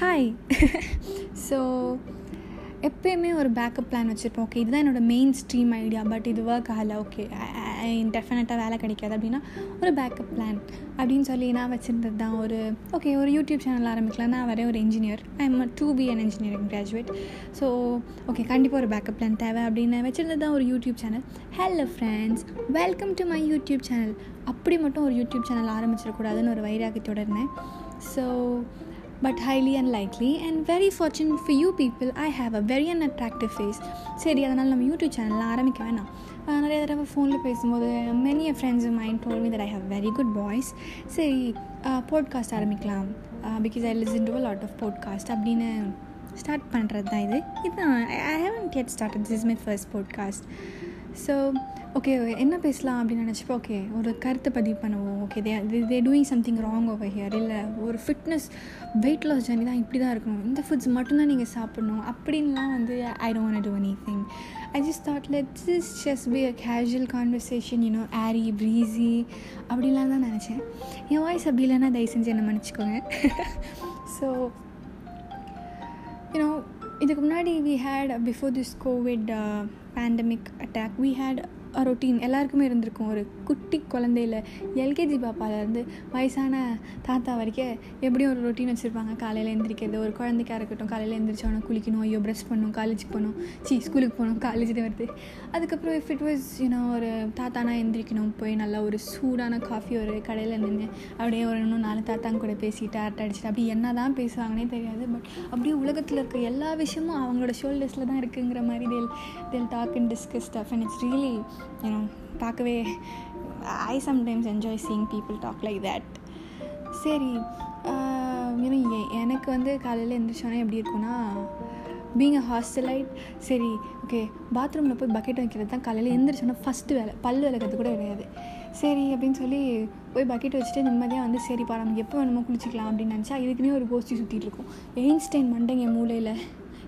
Hi so எப்பயுமே ஒரு backup plan வச்சுருப்போம். ஓகே இதுதான் என்னோடய மெயின் ஸ்ட்ரீம் ஐடியா பட் இது ஒர்க் ஆகலை. ஓகே டெஃபினட்டாக வேலை கிடைக்காது அப்படின்னா ஒரு பேக்கப் பிளான் அப்படின்னு சொல்லி நான் வச்சுருந்தது தான். ஒரு ஓகே ஒரு யூடியூப் சேனல் ஆரம்பிக்கலாம். நான் வரேன் ஒரு engineer I am to be an engineering graduate so okay கண்டிப்பாக ஒரு பேக்கப் பிளான் தேவை அப்படின்னு வச்சுருந்தது தான் ஒரு YouTube channel hello friends welcome to my YouTube channel அப்படி மட்டும் ஒரு யூடியூப் சேனல் ஆரம்பிச்சிடக்கூடாதுன்னு ஒரு வைராக்கியத்தோடு இருந்தேன். So but highly unlikely and very fortunate for you people I have a very unattractive face சரி அதனால் நம்ம யூடியூப் சேனலில் ஆரம்பிக்க வேணாம். நிறைய தடவை ஃபோனில் பேசும்போது many a friends mind told me that I have very good voice சரி போட்காஸ்ட் ஆரம்பிக்கலாம். Because I listen to a lot of podcast அப்படின்னு ஸ்டார்ட் பண்ணுறது தான் இது இதுதான் I haven't get start this is my first podcast so okay என்ன பேசலாம் அப்படின்னு நினச்சிப்போ ஓகே ஒரு கருத்தை பதிவு பண்ணுவோம். Okay they they doing something wrong over here இல்லை ஒரு ஃபிட்னஸ் வெயிட் லாஸ் ஜர்னி தான் இப்படி தான் இருக்கணும். இந்த ஃபுட்ஸ் மட்டும்தான் நீங்கள் சாப்பிட்ணும் அப்படின்லாம் வந்து I don't do anything I just thought let's just be a casual conversation you know airy breezy அப்படிலாம் தான் நினச்சேன். என் வாய்ஸ் அப்படி இல்லைன்னா தயவு செஞ்சு என்ன மன்னிச்சிக்கோங்க. ஸோ யூனோ இதுக்கு முன்னாடி we had before this COVID pandemic attack we had routine எல்லாருக்குமே இருந்திருக்கும் ஒரு குட்டி குழந்தையில எல்கேஜி பாப்பாவிலேருந்து வயசான தாத்தா வரைக்கும் எப்படியும் ஒரு ரொட்டீன் வச்சுருப்பாங்க. காலையில் எழுந்திரிக்கிறது ஒரு குழந்தைக்காக இருக்கட்டும் காலையில் எழுந்திரிச்சோன்னா குளிக்கணும் ஐயோ ப்ரெஷ் பண்ணணும் காலேஜுக்கு போகணும் சி ஸ்கூலுக்கு போகணும் காலேஜ் வருது. அதுக்கப்புறம் இஃப் இட் வாஸ் யூனோ ஒரு தாத்தானா எந்திரிக்கணும் போய் நல்லா ஒரு சூடான காஃபி ஒரு கடையில் நின்று அப்படியே ஒரு இன்னும் நாலு தாத்தாங்க கூட பேசிட்டு அரட்டை அடிச்சுட்டு அப்படி என்ன தான் பேசுவாங்கன்னே தெரியாது. பட் அப்படியே உலகத்தில் இருக்க எல்லா விஷயமும் அவங்களோட ஷோல்டர்ஸில் தான் இருக்குங்கிற மாதிரி they'll they'll talk and discuss stuff and it's really you know பார்க்கவே I sometimes enjoy seeing people talk like that சரி எனக்கு வந்து காலையில் எழுந்திரிச்சோன்னே எப்படி இருக்குன்னா பீங் அ ஹாஸ்டலைட் சரி ஓகே பாத்ரூமில் போய் பக்கெட் வைக்கிறது தான் காலையில் எழுந்திரிச்சோன்னா ஃபஸ்ட்டு வேலை. பல் விளக்கிறது கூட கிடையாது. சரி அப்படின்னு சொல்லி போய் பக்கெட் வச்சுட்டு நிம்மதியாக வந்து சரிப்பா நம்ம எப்போ வேணுமோ குளிச்சிக்கலாம் அப்படின்னு நினச்சா இதுக்குன்னே ஒரு கோஷ்டி சுற்றிட்டு இருக்கும். எயின்ஸ்டைன் மண்டைங்க மூலையில்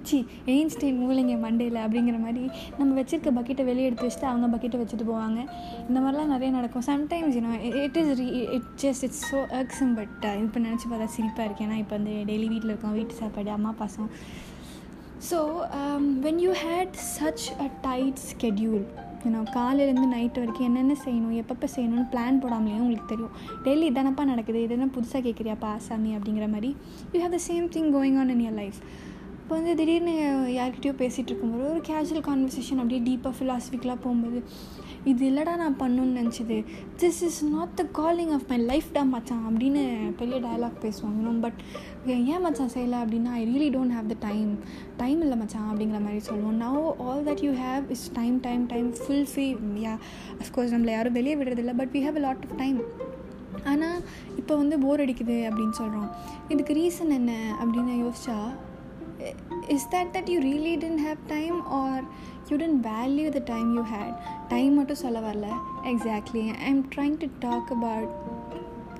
சி எயின்ஸ்டைன் மூளைங்க மண்டேல அப்படிங்கிற மாதிரி நம்ம வச்சிருக்க பக்கெட்டை வெளியே எடுத்து வச்சுட்டு அவங்க பக்கெட்டை வச்சுட்டு போவாங்க. இந்த மாதிரிலாம் நிறைய நடக்கும். Sometimes you know it is re it just it's so awesome but இப்போ நினச்சி பார்த்தா சிரிப்பாக இருக்கேன் ஏன்னா இப்போ வந்து டெய்லி வீட்டில் இருக்கோம் வீட்டு சாப்பாடு அம்மா பாசம் so when you had such a tight schedule ஏன்னா காலையிலேருந்து நைட் வரைக்கும் என்னென்ன செய்யணும் எப்பப்போ செய்யணும்னு பிளான் போடாமலேயே உங்களுக்கு தெரியும். டெய்லி இதானப்பா நடக்குது இது என்ன புதுசாக கேட்குறியாப்பா ஆசாமி அப்படிங்கிற மாதிரி. You have the same thing going on in your life இப்போ வந்து திடீர்னு யார்கிட்டயோ பேசிகிட்டு இருக்கும்போது ஒரு கேஷுவல் கான்வர்சேஷன் அப்படியே டீப்பாக ஃபிலாசபிக்கலாக போகும்போது இது இல்லைடா நான் பண்ணணுன்னு நினச்சிது. This is not the calling of my life டா மச்சான் அப்படின்னு பெரிய டயலாக் பேசுவாங்க. பட் ஏன் மச்சான் செய்யலை அப்படின்னா I really don't have the time time இல்லை மச்சான் அப்படிங்கிற மாதிரி சொல்லுவோம். Now all that you have is time time time full free yeah of course நம்மளை யாரும் வெளியே விடுறதில்ல but we have a lot of time ஆனால் இப்போ வந்து போர் அடிக்குது அப்படின்னு சொல்கிறோம் இதுக்கு ரீசன் என்ன அப்படின்னு யோசிச்சா is that that you really didn't have time or you didn't value the time you had time மட்டும் சொல்ல வரல exactly i'm trying to talk about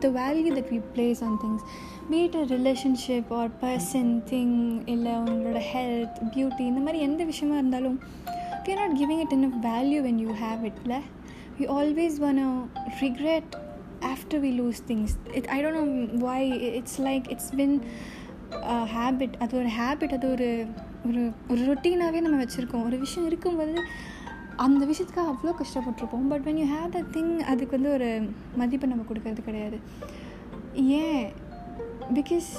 the value that we place on things be it a relationship or person thing இல்லை உங்களோட health beauty இந்த மாதிரி எந்த விஷயமா இருந்தாலும் we are not giving it enough value when you have it இல்லை we always want to regret after we lose things it, i don't know why it's like it's been habit அது ஒரு habit அது ஒரு ஒரு ஒரு ரொட்டீனாகவே நம்ம வச்சுருக்கோம். ஒரு விஷயம் இருக்கும்போது அந்த விஷயத்துக்காக அவ்வளோ கஷ்டப்பட்டிருப்போம். But when you have the thing அதுக்கு வந்து ஒரு மதிப்பை நம்ம கொடுக்கறது கிடையாது. ஏன்? Because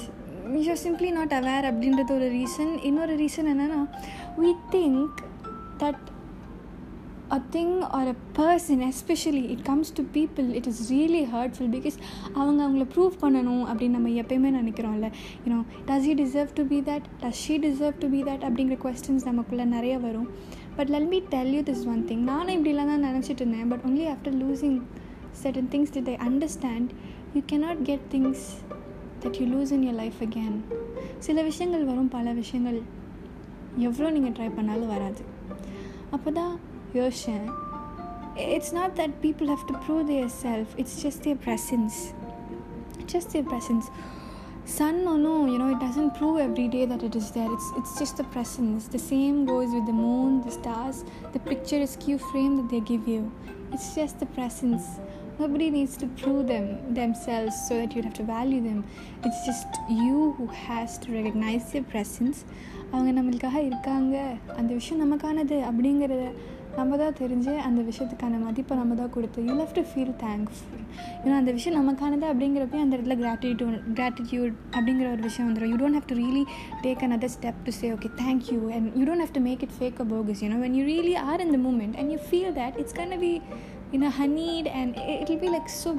you simply not aware அப்படின்றது ஒரு ரீசன் இன்னொரு ரீசன் என்னென்னா we think that a thing or a person especially it comes to people it is really hurtful because அவங்க அவங்கள ப்ரூவ் பண்ணணும் அப்படின்னு நம்ம எப்பயுமே நினைக்கிறோம்ல. You know does he deserve to be that does she deserve to be that அப்படிங்கிற questions நமக்குள்ளே நிறைய வரும். But let me tell you this one thing நானும் இப்படிலாம் தான் நினச்சிட்டு இருந்தேன். But only after losing certain things that I understand. You cannot get things that you lose in your life again. சில விஷயங்கள் வரும் பல விஷயங்கள் எவ்வளோ நீங்கள் ட்ரை பண்ணாலும் வராது. அப்போ தான் version it's not that people have to prove their self it's just their presence. Just their presence. Sun no no you know it doesn't prove every day that it is there. It's it's just the presence. The same goes with the moon the stars. The picturesque frame that they give you. It's just the presence. Nobody needs to prove them themselves so that you'd have to value them. It's just you who has to recognize their presence. அவங்க நம்மளுக்காக இருக்காங்க. அந்த விஷயம் நமக்கானது அப்படிங்கிறத நம்ம தான் தெரிஞ்சு அந்த விஷயத்துக்கான மதிப்பை நம்ம தான் கொடுத்து you love to feel thankful ஏன்னா அந்த விஷயம் நமக்கானது அப்படிங்கிறப்ப அந்த இடத்துல கிராட்டிடியூட் கிராட்டிடியூட் அப்படிங்கிற ஒரு விஷயம் வந்துடும் you don't have to really take another step to say okay thank you and you don't have to make it fake a bogus you know when you really are in the moment and you feel that it's gonna be in a honeyed and it will be like so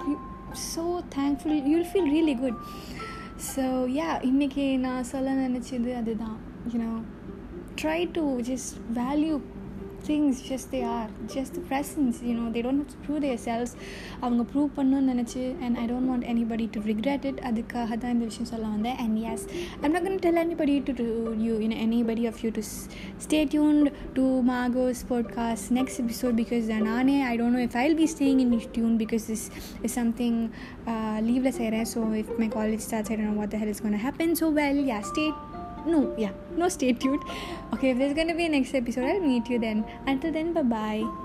so thankful you'll feel really good so yeah இன்னைக்கு நான் சொல்ல நினச்சது அதுதான் you know try to just value things just they are just the presence you know they don't have to prove themselves அவங்க prove பண்ணணும்னு நினச்சி and I don't want anybody to regret it அதுக்காக தான் இந்த விஷயம் சொல்ல வந்தேன் and yes I'm not going to tell anybody to do you you know anybody of you to s- stay tuned to Margot's podcast next episode because நானே I don't know if I'll be staying in tune because this is something uh, leaveless area so if my college starts I don't know what the hell is going to happen so well yeah stay no yeah no stay tuned. Okay if there's gonna be a next episode i'll meet you then. Until then bye bye